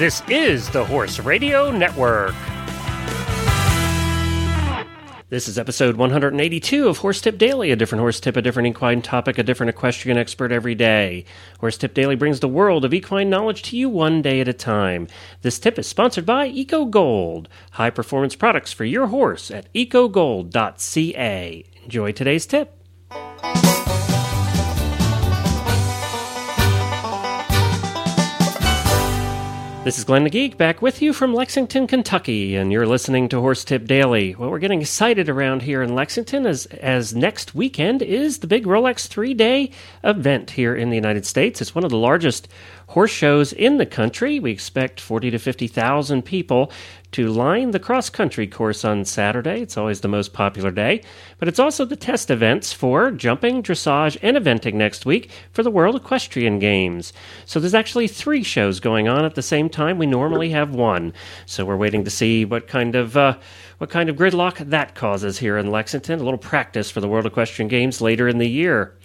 This is the Horse Radio Network. This is episode 182 of Horse Tip Daily, a different horse tip, a different equine topic, a different equestrian expert every day. Horse Tip Daily brings the world of equine knowledge to you one day at a time. This tip is sponsored by Eco Gold, high performance products for your horse at ecogold.ca. Enjoy today's tip. This is Glenn the Geek back with you from Lexington, Kentucky, and you're listening to Horse Tip Daily. Well, we're getting excited around here in Lexington as, as next weekend is the big Rolex three day event here in the United States. It's one of the largest horse shows in the country. We expect 40 to 50,000 people to line the cross country course on Saturday. It's always the most popular day, but it's also the test events for jumping, dressage, and eventing next week for the World Equestrian Games. So there's actually three shows going on at the same time. We normally have one. So we're waiting to see what kind of uh, what kind of gridlock that causes here in Lexington. A little practice for the World Equestrian Games later in the year.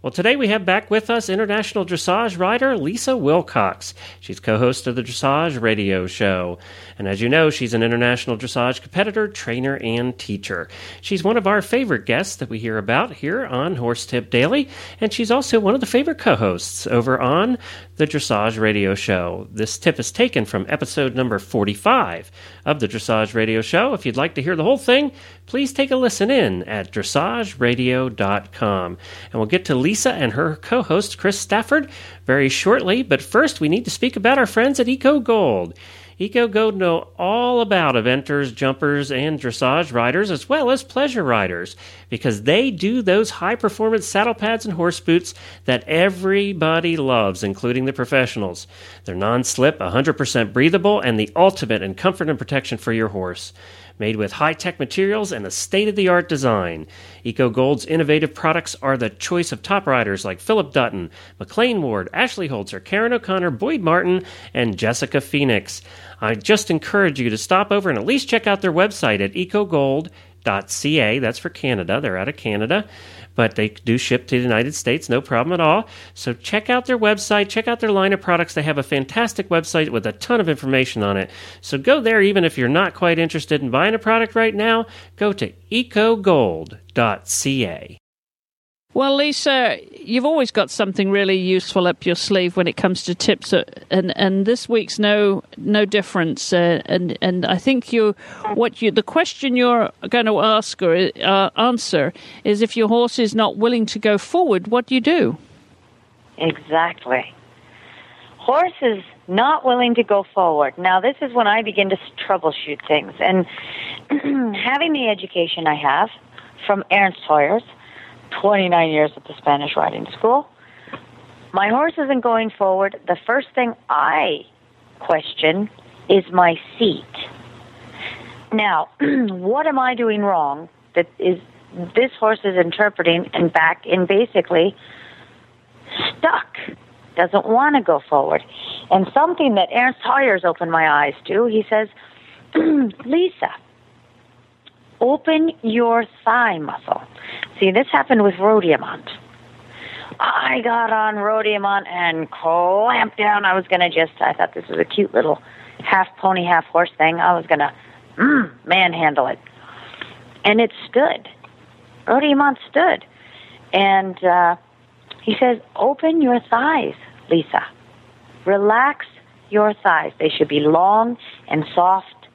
Well, today we have back with us international dressage rider Lisa Wilcox. She's co host of the Dressage Radio Show. And as you know, she's an international dressage competitor, trainer, and teacher. She's one of our favorite guests that we hear about here on Horse Tip Daily. And she's also one of the favorite co hosts over on the Dressage Radio Show. This tip is taken from episode number 45 of the Dressage Radio Show. If you'd like to hear the whole thing, please take a listen in at dressageradio.com. And we'll get to Lisa and her co host, Chris Stafford, very shortly. But first, we need to speak about our friends at Eco Gold. Eco Gold know all about eventers, jumpers, and dressage riders, as well as pleasure riders, because they do those high performance saddle pads and horse boots that everybody loves, including the professionals. They're non slip, 100% breathable, and the ultimate in comfort and protection for your horse made with high tech materials and a state of the art design. EcoGold's innovative products are the choice of top riders like Philip Dutton, McLain Ward, Ashley Holzer, Karen O'Connor, Boyd Martin, and Jessica Phoenix. I just encourage you to stop over and at least check out their website at ecogold.ca. That's for Canada. They're out of Canada but they do ship to the United States, no problem at all. So check out their website, check out their line of products. They have a fantastic website with a ton of information on it. So go there, even if you're not quite interested in buying a product right now, go to ecogold.ca. Well, Lisa, you've always got something really useful up your sleeve when it comes to tips, uh, and and this week's no no difference. Uh, and and I think you what you the question you're going to ask or uh, answer is if your horse is not willing to go forward, what do you do? Exactly. Horses not willing to go forward. Now, this is when I begin to troubleshoot things, and having the education I have from Ernst Hoyos 29 years at the Spanish Riding School. My horse isn't going forward. The first thing I question is my seat. Now, what am I doing wrong that is this horse is interpreting and back in basically stuck, doesn't want to go forward. And something that Ernst Hoyos opened my eyes to, he says, Lisa, open your thigh muscle. See, this happened with Rhodiamont. I got on Rhodiamont and clamped down. I was going to just, I thought this was a cute little half pony, half horse thing. I was going to mm, manhandle it. And it stood. Rhodiamont stood. And uh, he says, open your thighs, Lisa. Relax your thighs. They should be long and soft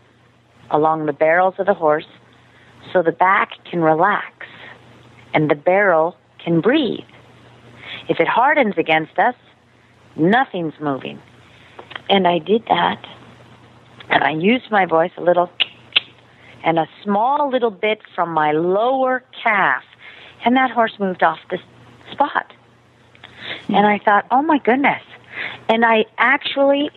along the barrels of the horse so the back can relax and the barrel can breathe. If it hardens against us, nothing's moving. And I did that. And I used my voice a little and a small little bit from my lower calf. And that horse moved off the spot. And I thought, oh my goodness. And I actually,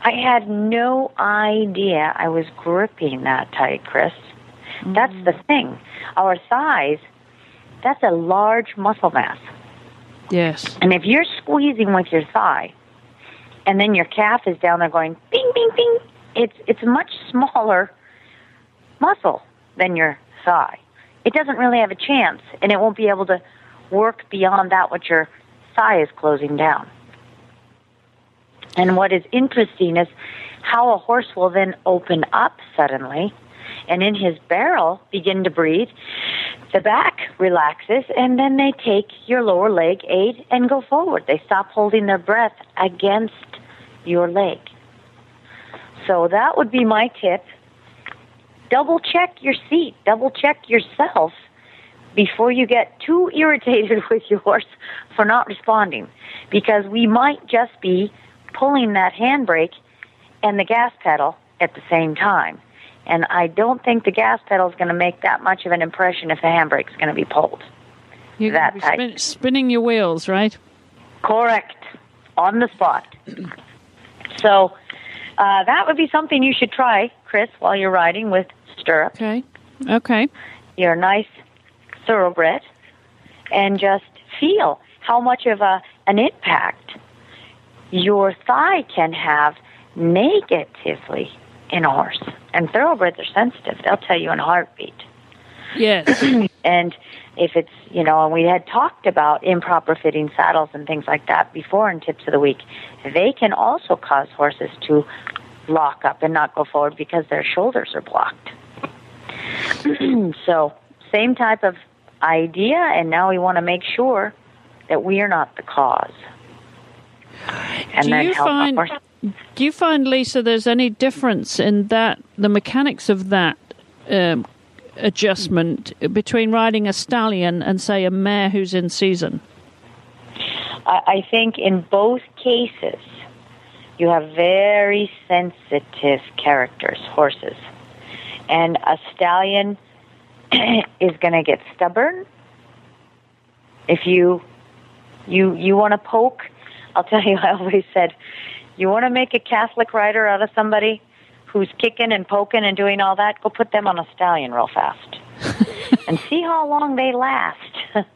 I had no idea I was gripping that tight, Chris. That's mm-hmm. the thing. Our thighs, that's a large muscle mass. Yes. And if you're squeezing with your thigh, and then your calf is down there going bing, bing, bing, it's it's a much smaller muscle than your thigh. It doesn't really have a chance, and it won't be able to work beyond that what your thigh is closing down. And what is interesting is how a horse will then open up suddenly and in his barrel begin to breathe. The back relaxes and then they take your lower leg aid and go forward. They stop holding their breath against your leg. So that would be my tip. Double check your seat, double check yourself before you get too irritated with your horse for not responding because we might just be pulling that handbrake and the gas pedal at the same time. And I don't think the gas pedal is going to make that much of an impression if the handbrake is going to be pulled. You're that be spin, spinning your wheels, right? Correct. On the spot. So uh, that would be something you should try, Chris, while you're riding with stirrups. Okay. Okay. You're a nice thoroughbred and just feel how much of a an impact your thigh can have negatively in a horse. And thoroughbreds are sensitive. They'll tell you in a heartbeat. Yes. And if it's, you know, and we had talked about improper fitting saddles and things like that before in Tips of the Week, they can also cause horses to lock up and not go forward because their shoulders are blocked. so, same type of idea, and now we want to make sure that we are not the cause. And Do then you help find- our horse. Do you find, Lisa, there's any difference in that, the mechanics of that um, adjustment between riding a stallion and, say, a mare who's in season? I, think in both cases, you have very sensitive characters, horses. And a stallion is going to get stubborn. If you you you want to poke, I'll tell you. I always said, you want to make a Catholic rider out of somebody who's kicking and poking and doing all that. Go put them on a stallion real fast, and see how long they last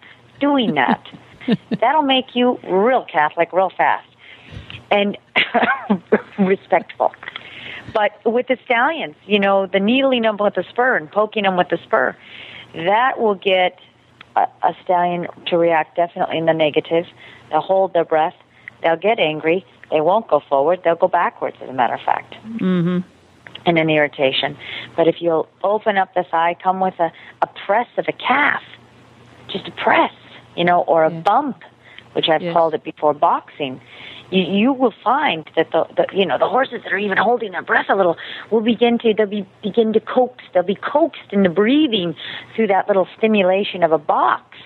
doing that. That'll make you real Catholic real fast and respectful. But with the stallions, you know, the needling them with the spur and poking them with the spur, that will get a, a stallion to react definitely in the negative. They'll hold their breath. They'll get angry. They won't go forward. They'll go backwards, as a matter of fact. Mm-hmm. And an irritation. But if you'll open up the thigh, come with a, a press of a calf, just a press, you know, or a Yeah. bump, which I've called it before boxing, you, you will find that the, the you know the horses that are even holding their breath a little will begin to they'll be begin to coax they'll be coaxed into breathing through that little stimulation of a box.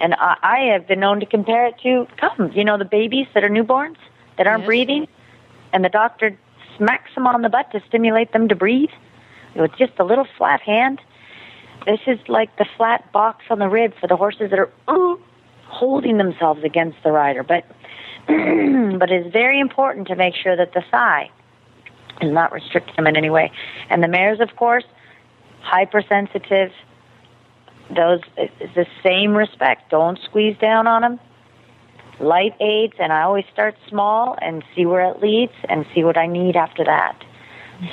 And I, I have been known to compare it to come you know the babies that are newborns that aren't Yes. breathing, and the doctor smacks them on the butt to stimulate them to breathe with just a little flat hand. This is like the flat box on the rib for the horses that are ooh, holding themselves against the rider. But but it's very important to make sure that the thigh is not restricting them in any way. And the mares, of course, hypersensitive. Those is the same respect. Don't squeeze down on them. Light aids, and I always start small and see where it leads, and see what I need after that.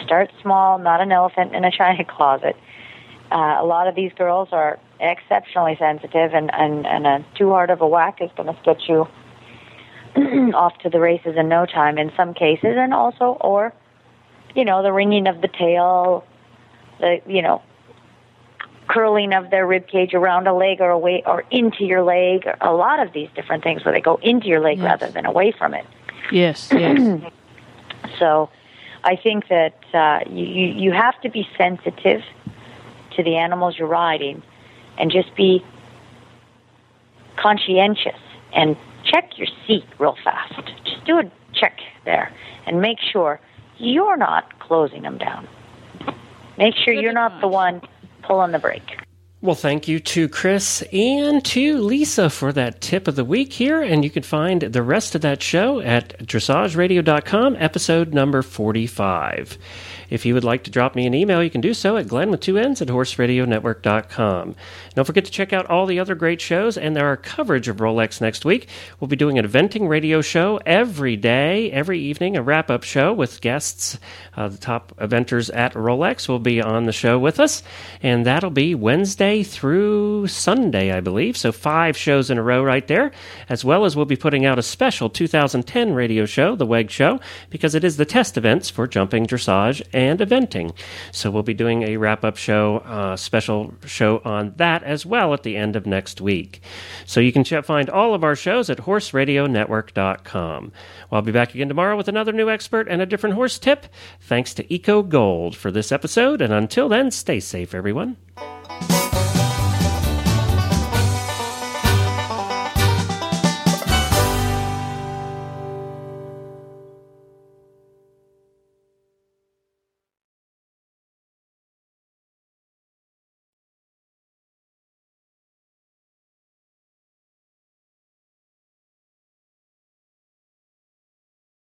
Start small, not an elephant in a china closet. Uh, a lot of these girls are exceptionally sensitive, and, and, and a too hard of a whack is going to get you off to the races in no time in some cases, and also, or, you know, the wringing of the tail, the, you know, curling of their rib cage around a leg or away or into your leg. A lot of these different things where they go into your leg Yes. rather than away from it. Yes, yes. So I think that uh, you, you have to be sensitive to the animals you're riding and just be conscientious and check your seat real fast. Just do a check there and make sure you're not closing them down. Make sure Good you're not the advice. One on the brake. Well, thank you to Chris and to Lisa for that tip of the week here. And you can find the rest of that show at dressageradio.com, episode number 45. If you would like to drop me an email, you can do so at glenn with two N's at horseradionetwork.com. Don't forget to check out all the other great shows and our coverage of Rolex next week. We'll be doing an eventing radio show every day, every evening, a wrap up show with guests. Uh, the top eventers at Rolex will be on the show with us, and that'll be Wednesday through Sunday, I believe. So, five shows in a row right there, as well as we'll be putting out a special 2010 radio show, The WEG Show, because it is the test events for jumping, dressage, and eventing. So, we'll be doing a wrap up show, uh, special show on that as well at the end of next week. So, you can ch- find all of our shows at horseradionetwork.com. Well, I'll be back again tomorrow with another new expert and a different horse tip. Thanks to Eco Gold for this episode, and until then, stay safe, everyone.